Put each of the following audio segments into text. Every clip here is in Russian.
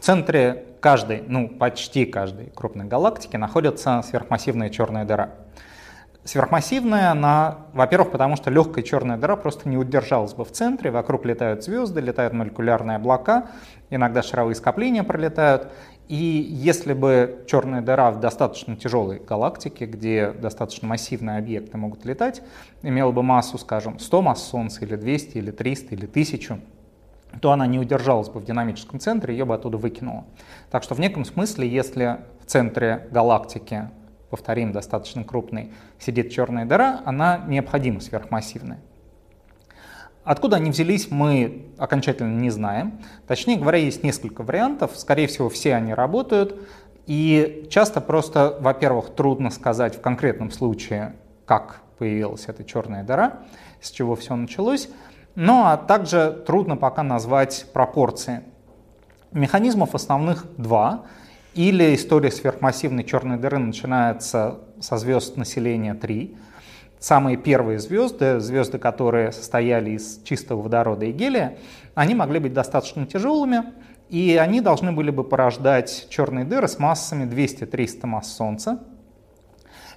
В центре каждой, ну почти каждой крупной галактики находится сверхмассивная черная дыра. Сверхмассивная она, во-первых, потому что легкая черная дыра просто не удержалась бы в центре, вокруг летают звезды, летают молекулярные облака, иногда шаровые скопления пролетают. И если бы черная дыра в достаточно тяжелой галактике, где достаточно массивные объекты могут летать, имела бы массу, скажем, 100 масс Солнца, или 200, или 300, или 1000, то она не удержалась бы в динамическом центре, ее бы оттуда выкинуло. Так что в неком смысле, если в центре галактики повторим, достаточно крупный, сидит черная дыра, она необходимо сверхмассивная. Откуда они взялись, мы окончательно не знаем. Точнее говоря, есть несколько вариантов. Скорее всего, все они работают. И часто просто, во-первых, трудно сказать в конкретном случае, как появилась эта черная дыра, с чего все началось. Ну а также трудно пока назвать пропорции. Механизмов основных два. Или история сверхмассивной черной дыры начинается со звезд населения 3. Самые первые звезды, звезды, которые состояли из чистого водорода и гелия, они могли быть достаточно тяжелыми, и они должны были бы порождать черные дыры с массами 200-300 масс Солнца.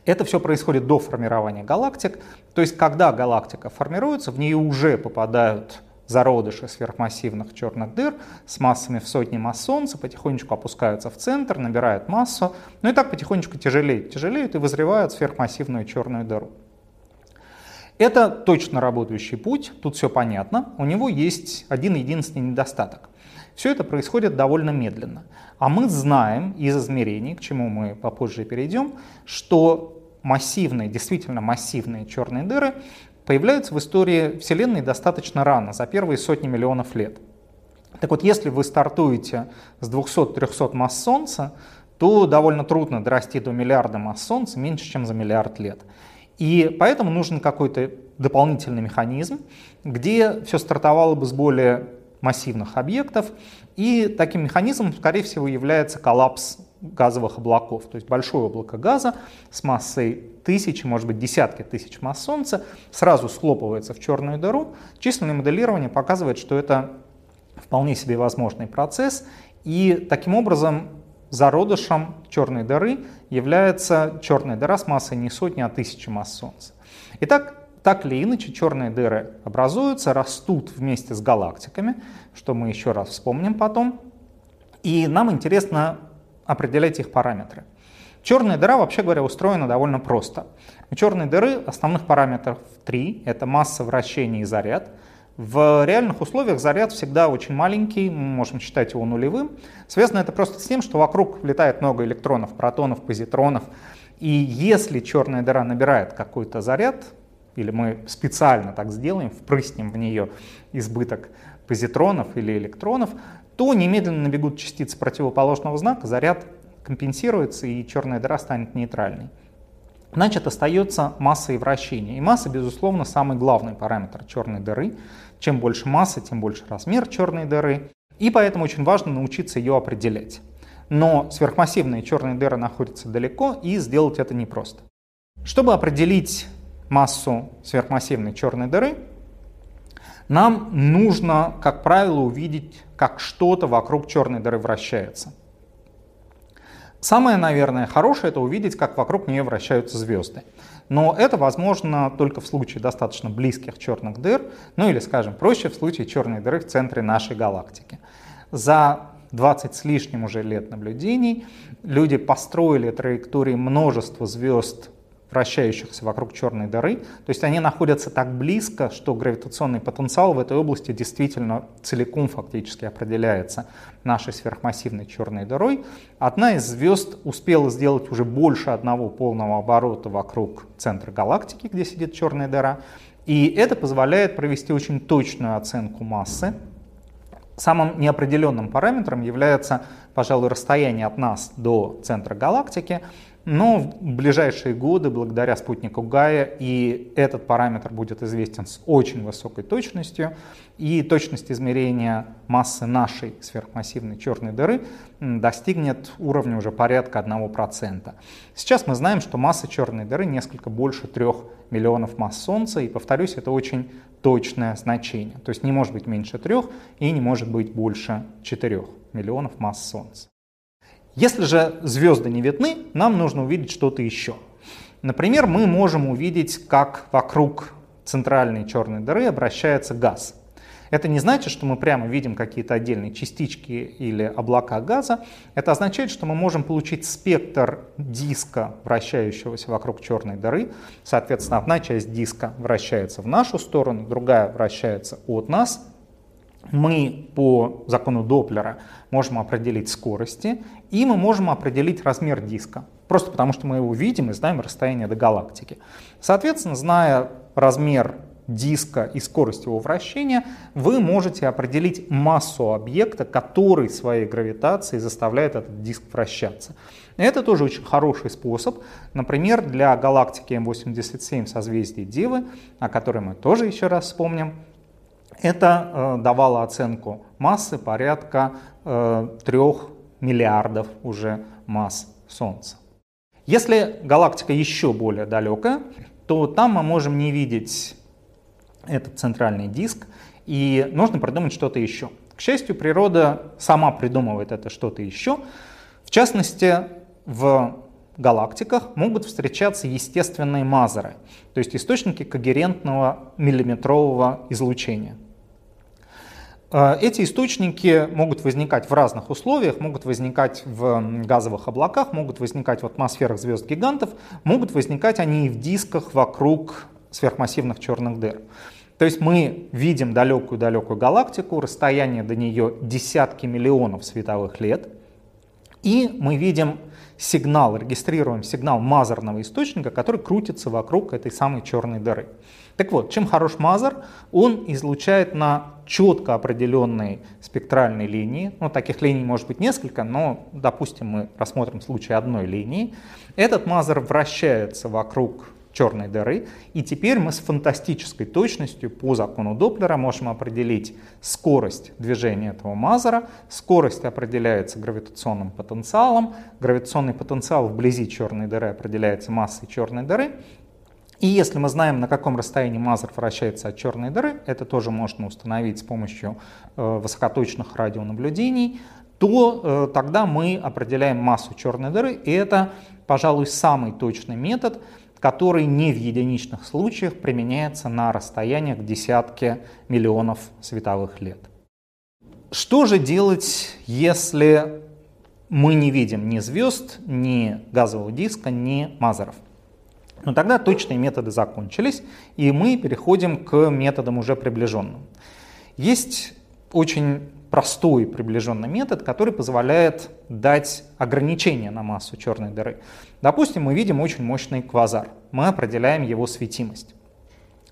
Это все происходит до формирования галактик, то есть когда галактика формируется, в нее уже попадают зародыши сверхмассивных черных дыр с массами в сотни масс Солнца потихонечку опускаются в центр, набирают массу, ну и так потихонечку тяжелеют, тяжелеют и вызревают сверхмассивную черную дыру. Это точно работающий путь, тут все понятно. У него есть один единственный недостаток. Все это происходит довольно медленно. А мы знаем из измерений, к чему мы попозже перейдем, что массивные, действительно массивные черные дыры появляются в истории Вселенной достаточно рано, за первые сотни миллионов лет. Так вот, если вы стартуете с 200-300 масс Солнца, то довольно трудно дорасти до миллиарда масс Солнца меньше, чем за миллиард лет. И поэтому нужен какой-то дополнительный механизм, где все стартовало бы с более массивных объектов. И таким механизмом, скорее всего, является коллапс газовых облаков. То есть большое облако газа с массой тысячи, может быть, десятки тысяч масс Солнца сразу схлопывается в черную дыру. Численное моделирование показывает, что это вполне себе возможный процесс. И таким образом зародышем черной дыры является черная дыра с массой не сотни, а тысячи масс Солнца. Итак, так или иначе, черные дыры образуются, растут вместе с галактиками, что мы еще раз вспомним потом. И нам интересно определять их параметры. Черная дыра, вообще говоря, устроена довольно просто. У черной дыры основных параметров три. Это масса вращения и заряд. В реальных условиях заряд всегда очень маленький, мы можем считать его нулевым. Связано это просто с тем, что вокруг летает много электронов, протонов, позитронов. И если черная дыра набирает какой-то заряд, или мы специально так сделаем, впрыснем в нее избыток позитронов или электронов, то немедленно набегут частицы противоположного знака, заряд компенсируется и черная дыра станет нейтральной. Значит, остается масса и вращение. И масса, безусловно, самый главный параметр черной дыры. Чем больше масса, тем больше размер черной дыры. И поэтому очень важно научиться ее определять. Но сверхмассивные черные дыры находятся далеко, и сделать это непросто. Чтобы определить массу сверхмассивной черной дыры, нам нужно, как правило, увидеть, как что-то вокруг черной дыры вращается. Самое, наверное, хорошее это увидеть, как вокруг нее вращаются звезды. Но это возможно только в случае достаточно близких черных дыр, ну или, скажем, проще в случае черной дыры в центре нашей галактики. За 20 с лишним уже лет наблюдений люди построили траектории множества звезд вращающихся вокруг черной дыры. То есть они находятся так близко, что гравитационный потенциал в этой области действительно целиком фактически определяется нашей сверхмассивной черной дырой. Одна из звезд успела сделать уже больше одного полного оборота вокруг центра галактики, где сидит черная дыра. И это позволяет провести очень точную оценку массы. Самым неопределенным параметром является, пожалуй, расстояние от нас до центра галактики. Но в ближайшие годы, благодаря спутнику Гая, и этот параметр будет известен с очень высокой точностью, и точность измерения массы нашей сверхмассивной черной дыры достигнет уровня уже порядка 1%. Сейчас мы знаем, что масса черной дыры несколько больше 3 миллионов масс Солнца, и, повторюсь, это очень точное значение. То есть не может быть меньше 3 и не может быть больше 4 миллионов масс Солнца. Если же звезды не видны, нам нужно увидеть что-то еще. Например, мы можем увидеть, как вокруг центральной черной дыры обращается газ. Это не значит, что мы прямо видим какие-то отдельные частички или облака газа. Это означает, что мы можем получить спектр диска, вращающегося вокруг черной дыры. Соответственно, одна часть диска вращается в нашу сторону, другая вращается от нас. Мы по закону Доплера можем определить скорости, и мы можем определить размер диска, просто потому что мы его видим и знаем расстояние до галактики. Соответственно, зная размер диска и скорость его вращения, вы можете определить массу объекта, который своей гравитацией заставляет этот диск вращаться. Это тоже очень хороший способ. Например, для галактики М87 созвездия Девы, о которой мы тоже еще раз вспомним, это э, давало оценку массы порядка э, 3 миллиардов уже масс Солнца. Если галактика еще более далекая, то там мы можем не видеть этот центральный диск, и нужно придумать что-то еще. К счастью, природа сама придумывает это что-то еще. В частности, в галактиках могут встречаться естественные мазеры, то есть источники когерентного миллиметрового излучения. Э, эти источники могут возникать в разных условиях, могут возникать в газовых облаках, могут возникать в атмосферах звезд-гигантов, могут возникать они и в дисках вокруг сверхмассивных черных дыр. То есть мы видим далекую-далекую галактику, расстояние до нее десятки миллионов световых лет, и мы видим сигнал, регистрируем сигнал мазерного источника, который крутится вокруг этой самой черной дыры. Так вот, чем хорош мазер? Он излучает на четко определенной спектральной линии. Ну, таких линий может быть несколько, но, допустим, мы рассмотрим случай одной линии. Этот мазер вращается вокруг черной дыры, и теперь мы с фантастической точностью по закону Доплера можем определить скорость движения этого мазера. Скорость определяется гравитационным потенциалом. Гравитационный потенциал вблизи черной дыры определяется массой черной дыры. И если мы знаем, на каком расстоянии мазер вращается от черной дыры, это тоже можно установить с помощью э, высокоточных радионаблюдений, то э, тогда мы определяем массу черной дыры, и это, пожалуй, самый точный метод, который не в единичных случаях применяется на расстояниях десятки миллионов световых лет. Что же делать, если мы не видим ни звезд, ни газового диска, ни мазеров? Но тогда точные методы закончились, и мы переходим к методам уже приближенным. Есть очень простой приближенный метод, который позволяет дать ограничение на массу черной дыры. Допустим, мы видим очень мощный квазар. Мы определяем его светимость.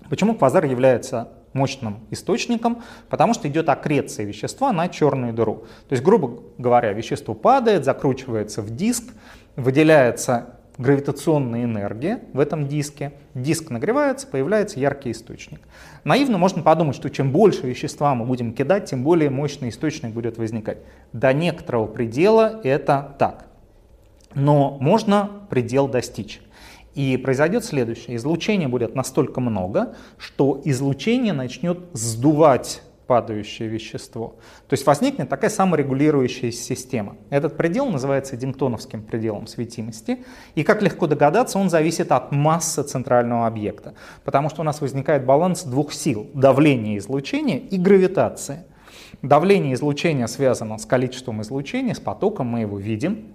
Почему квазар является мощным источником? Потому что идет аккреция вещества на черную дыру. То есть, грубо говоря, вещество падает, закручивается в диск, выделяется гравитационная энергия в этом диске, диск нагревается, появляется яркий источник. Наивно можно подумать, что чем больше вещества мы будем кидать, тем более мощный источник будет возникать. До некоторого предела это так. Но можно предел достичь. И произойдет следующее. Излучение будет настолько много, что излучение начнет сдувать падающее вещество. То есть возникнет такая саморегулирующаяся система. Этот предел называется Эдингтоновским пределом светимости. И, как легко догадаться, он зависит от массы центрального объекта. Потому что у нас возникает баланс двух сил – давления излучения и гравитации. Давление излучения связано с количеством излучения, с потоком, мы его видим.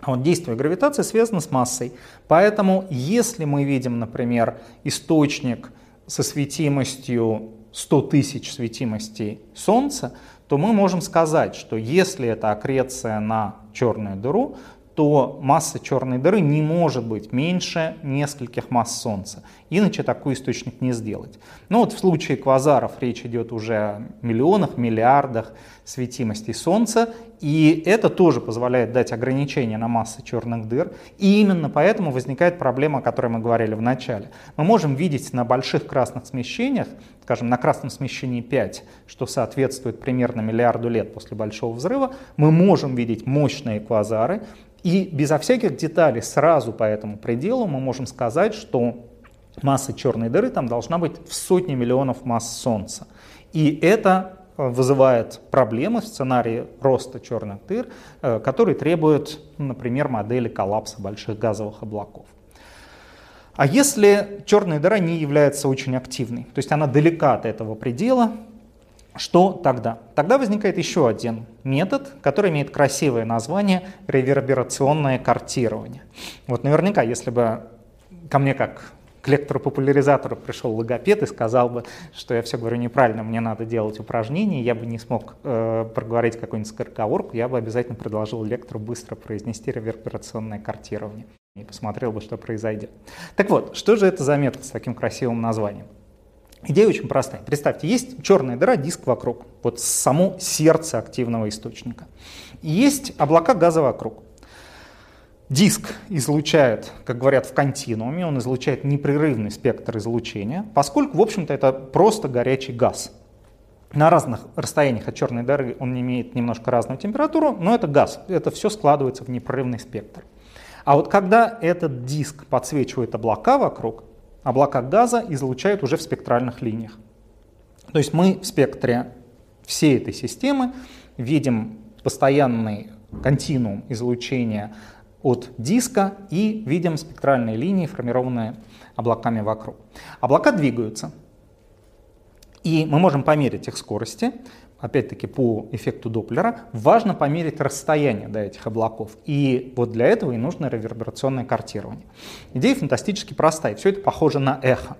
А вот действие гравитации связано с массой. Поэтому, если мы видим, например, источник со светимостью 100 тысяч светимостей Солнца, то мы можем сказать, что если это аккреция на черную дыру, что масса черной дыры не может быть меньше нескольких масс Солнца. Иначе такой источник не сделать. Но вот в случае квазаров речь идет уже о миллионах, миллиардах светимостей Солнца, и это тоже позволяет дать ограничение на массы черных дыр. И именно поэтому возникает проблема, о которой мы говорили в начале. Мы можем видеть на больших красных смещениях, скажем, на красном смещении 5, что соответствует примерно миллиарду лет после Большого взрыва, мы можем видеть мощные квазары, и безо всяких деталей сразу по этому пределу мы можем сказать, что масса черной дыры там должна быть в сотни миллионов масс Солнца. И это э, вызывает проблемы в сценарии роста черных дыр, э, которые требуют, например, модели коллапса больших газовых облаков. А если черная дыра не является очень активной, то есть она далека от этого предела, что тогда? Тогда возникает еще один метод, который имеет красивое название реверберационное картирование. Вот наверняка, если бы ко мне как к лектору-популяризатору пришел логопед и сказал бы, что я все говорю неправильно, мне надо делать упражнения, я бы не смог э, проговорить какую-нибудь скороговорку, я бы обязательно предложил лектору быстро произнести реверберационное картирование и посмотрел бы, что произойдет. Так вот, что же это за метод с таким красивым названием? Идея очень простая. Представьте, есть черная дыра, диск вокруг, вот само сердце активного источника. И есть облака газа вокруг. Диск излучает, как говорят в континууме, он излучает непрерывный спектр излучения, поскольку, в общем-то, это просто горячий газ. На разных расстояниях от черной дыры он имеет немножко разную температуру, но это газ, это все складывается в непрерывный спектр. А вот когда этот диск подсвечивает облака вокруг, облака газа излучают уже в спектральных линиях. То есть мы в спектре всей этой системы видим постоянный континуум излучения от диска и видим спектральные линии, формированные облаками вокруг. Облака двигаются, и мы можем померить их скорости, опять-таки по эффекту Доплера, важно померить расстояние до этих облаков. И вот для этого и нужно реверберационное картирование. Идея фантастически простая, все это похоже на эхо.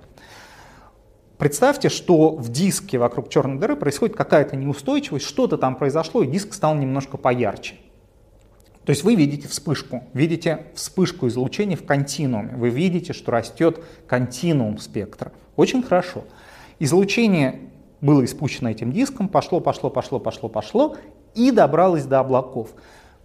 Представьте, что в диске вокруг черной дыры происходит какая-то неустойчивость, что-то там произошло, и диск стал немножко поярче. То есть вы видите вспышку, видите вспышку излучения в континууме, вы видите, что растет континуум спектра. Очень хорошо. Излучение было испущено этим диском, пошло, пошло, пошло, пошло, пошло и добралось до облаков.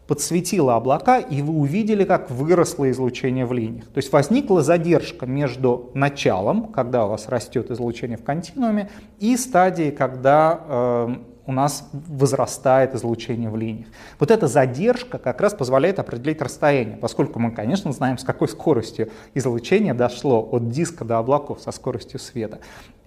Подсветило облака, и вы увидели, как выросло излучение в линиях. То есть возникла задержка между началом, когда у вас растет излучение в континууме, и стадией, когда э, у нас возрастает излучение в линиях. Вот эта задержка как раз позволяет определить расстояние, поскольку мы, конечно, знаем, с какой скоростью излучение дошло от диска до облаков со скоростью света.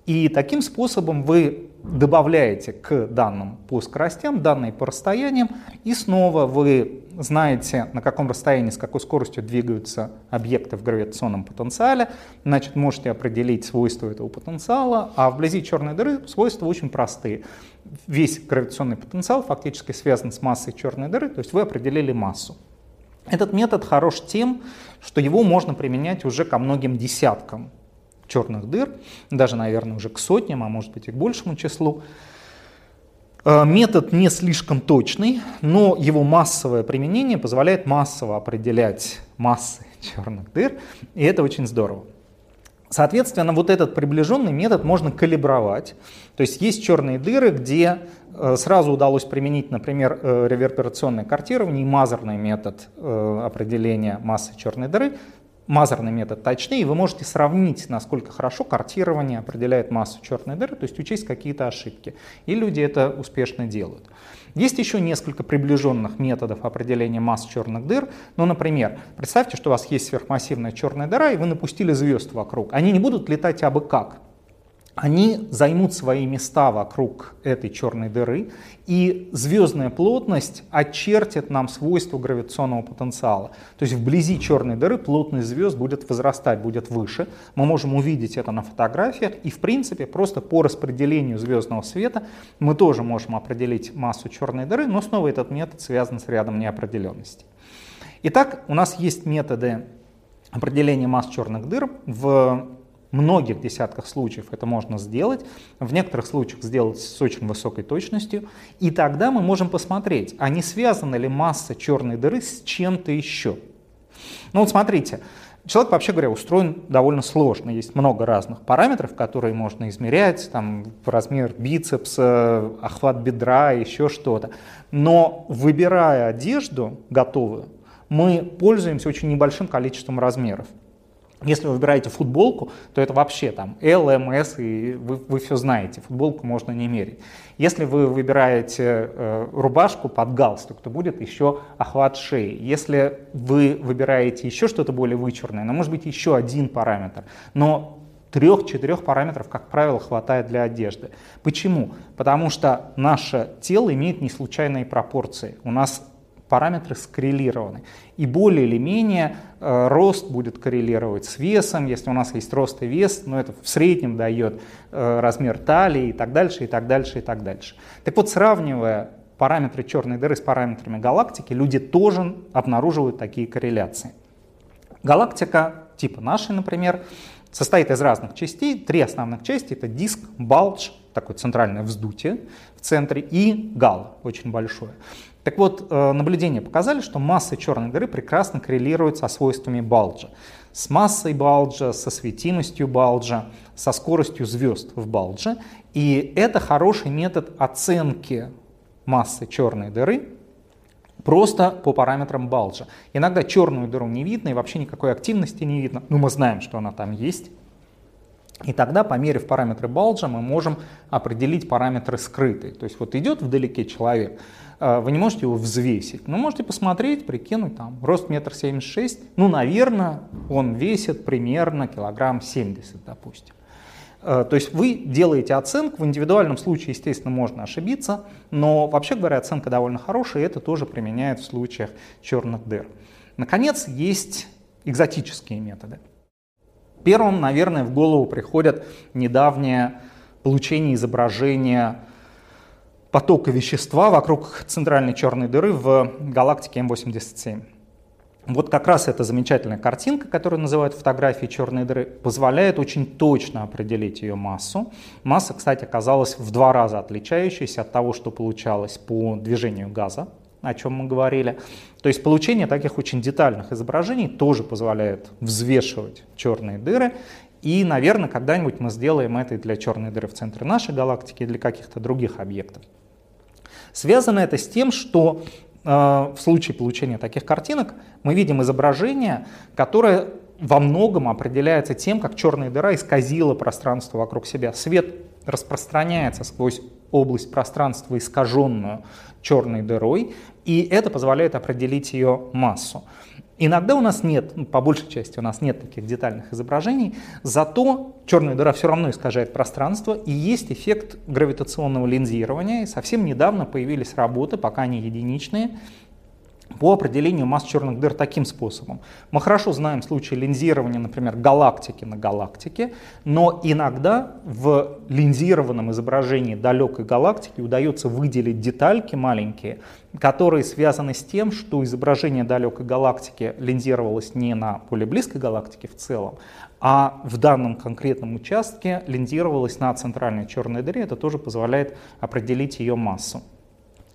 И таким способом вы добавляете к данным по скоростям данные по расстояниям, и снова вы знаете, на каком расстоянии, с какой скоростью двигаются объекты в гравитационном потенциале, значит, можете определить свойства этого потенциала, а вблизи черной дыры свойства очень простые. Весь гравитационный потенциал фактически связан с массой черной дыры, то есть вы определили массу. Этот метод хорош тем, что его можно применять уже ко многим десяткам черных дыр, даже, наверное, уже к сотням, а может быть и к большему числу. Э, метод не слишком точный, но его массовое применение позволяет массово определять массы черных дыр, и это очень здорово. Соответственно, вот этот приближенный метод можно калибровать. То есть есть черные дыры, где э, сразу удалось применить, например, э, реверберационное картирование и мазерный метод определения массы черной дыры мазерный метод точнее, и вы можете сравнить, насколько хорошо картирование определяет массу черной дыры, то есть учесть какие-то ошибки. И люди это успешно делают. Есть еще несколько приближенных методов определения масс черных дыр. Ну, например, представьте, что у вас есть сверхмассивная черная дыра, и вы напустили звезд вокруг. Они не будут летать абы как они займут свои места вокруг этой черной дыры, и звездная плотность очертит нам свойства гравитационного потенциала. То есть вблизи черной дыры плотность звезд будет возрастать, будет выше. Мы можем увидеть это на фотографиях, и в принципе просто по распределению звездного света мы тоже можем определить массу черной дыры, но снова этот метод связан с рядом неопределенностей. Итак, у нас есть методы определения масс черных дыр в многих десятках случаев это можно сделать, в некоторых случаях сделать с очень высокой точностью, и тогда мы можем посмотреть, а не связана ли масса черной дыры с чем-то еще. Ну вот смотрите, человек, вообще говоря, устроен довольно сложно. Есть много разных параметров, которые можно измерять, там размер бицепса, охват бедра, еще что-то. Но выбирая одежду готовую, мы пользуемся очень небольшим количеством размеров. Если вы выбираете футболку, то это вообще там L, M, S, и вы, вы все знаете, футболку можно не мерить. Если вы выбираете э, рубашку под галстук, то будет еще охват шеи. Если вы выбираете еще что-то более вычурное, ну, может быть, еще один параметр. Но трех-четырех параметров, как правило, хватает для одежды. Почему? Потому что наше тело имеет не случайные пропорции. У нас параметры скоррелированы. И более или менее э, рост будет коррелировать с весом, если у нас есть рост и вес, но это в среднем дает э, размер талии и так дальше, и так дальше, и так дальше. Так вот, сравнивая параметры черной дыры с параметрами галактики, люди тоже обнаруживают такие корреляции. Галактика типа нашей, например, состоит из разных частей. Три основных части — это диск, балдж, такое центральное вздутие в центре, и гал, очень большое. Так вот, э, наблюдения показали, что масса черной дыры прекрасно коррелирует со свойствами балджа. С массой балджа, со светимостью балджа, со скоростью звезд в балдже. И это хороший метод оценки массы черной дыры просто по параметрам балджа. Иногда черную дыру не видно и вообще никакой активности не видно, но мы знаем, что она там есть. И тогда, померив параметры балджа, мы можем определить параметры скрытые. То есть вот идет вдалеке человек, вы не можете его взвесить, но можете посмотреть, прикинуть, там, рост метр семьдесят шесть, ну, наверное, он весит примерно килограмм 70, допустим. А, то есть вы делаете оценку, в индивидуальном случае, естественно, можно ошибиться, но вообще говоря, оценка довольно хорошая, и это тоже применяют в случаях черных дыр. Наконец, есть экзотические методы. Первым, наверное, в голову приходят недавнее получение изображения потока вещества вокруг центральной черной дыры в галактике М87. Вот как раз эта замечательная картинка, которую называют фотографией черной дыры, позволяет очень точно определить ее массу. Масса, кстати, оказалась в два раза отличающейся от того, что получалось по движению газа, о чем мы говорили. То есть получение таких очень детальных изображений тоже позволяет взвешивать черные дыры. И, наверное, когда-нибудь мы сделаем это и для черной дыры в центре нашей галактики, и для каких-то других объектов. Связано это с тем, что э, в случае получения таких картинок мы видим изображение, которое во многом определяется тем, как черная дыра исказила пространство вокруг себя. Свет распространяется сквозь область пространства, искаженную черной дырой, и это позволяет определить ее массу. Иногда у нас нет, ну, по большей части у нас нет таких детальных изображений, зато черная дыра все равно искажает пространство, и есть эффект гравитационного линзирования. И совсем недавно появились работы, пока они единичные, по определению масс черных дыр таким способом. Мы хорошо знаем случаи линзирования, например, галактики на галактике, но иногда в линзированном изображении далекой галактики удается выделить детальки маленькие, которые связаны с тем, что изображение далекой галактики линзировалось не на поле близкой галактики в целом, а в данном конкретном участке линзировалось на центральной черной дыре. Это тоже позволяет определить ее массу.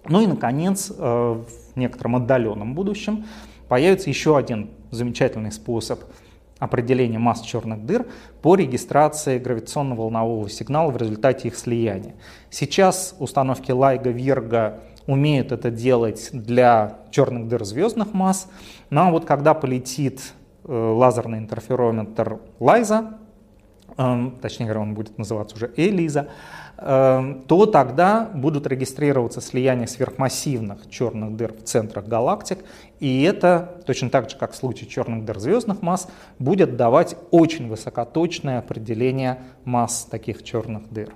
Ну и, наконец, э, в некотором отдаленном будущем появится еще один замечательный способ определения масс черных дыр по регистрации гравитационно-волнового сигнала в результате их слияния. Сейчас установки LIGO, Virgo умеют это делать для черных дыр звездных масс, но вот когда полетит э, лазерный интерферометр LISA, э, точнее говоря, он будет называться уже Эм, то тогда будут регистрироваться слияния сверхмассивных черных дыр в центрах галактик, и это, точно так же, как в случае черных дыр звездных масс, будет давать очень высокоточное определение масс таких черных дыр.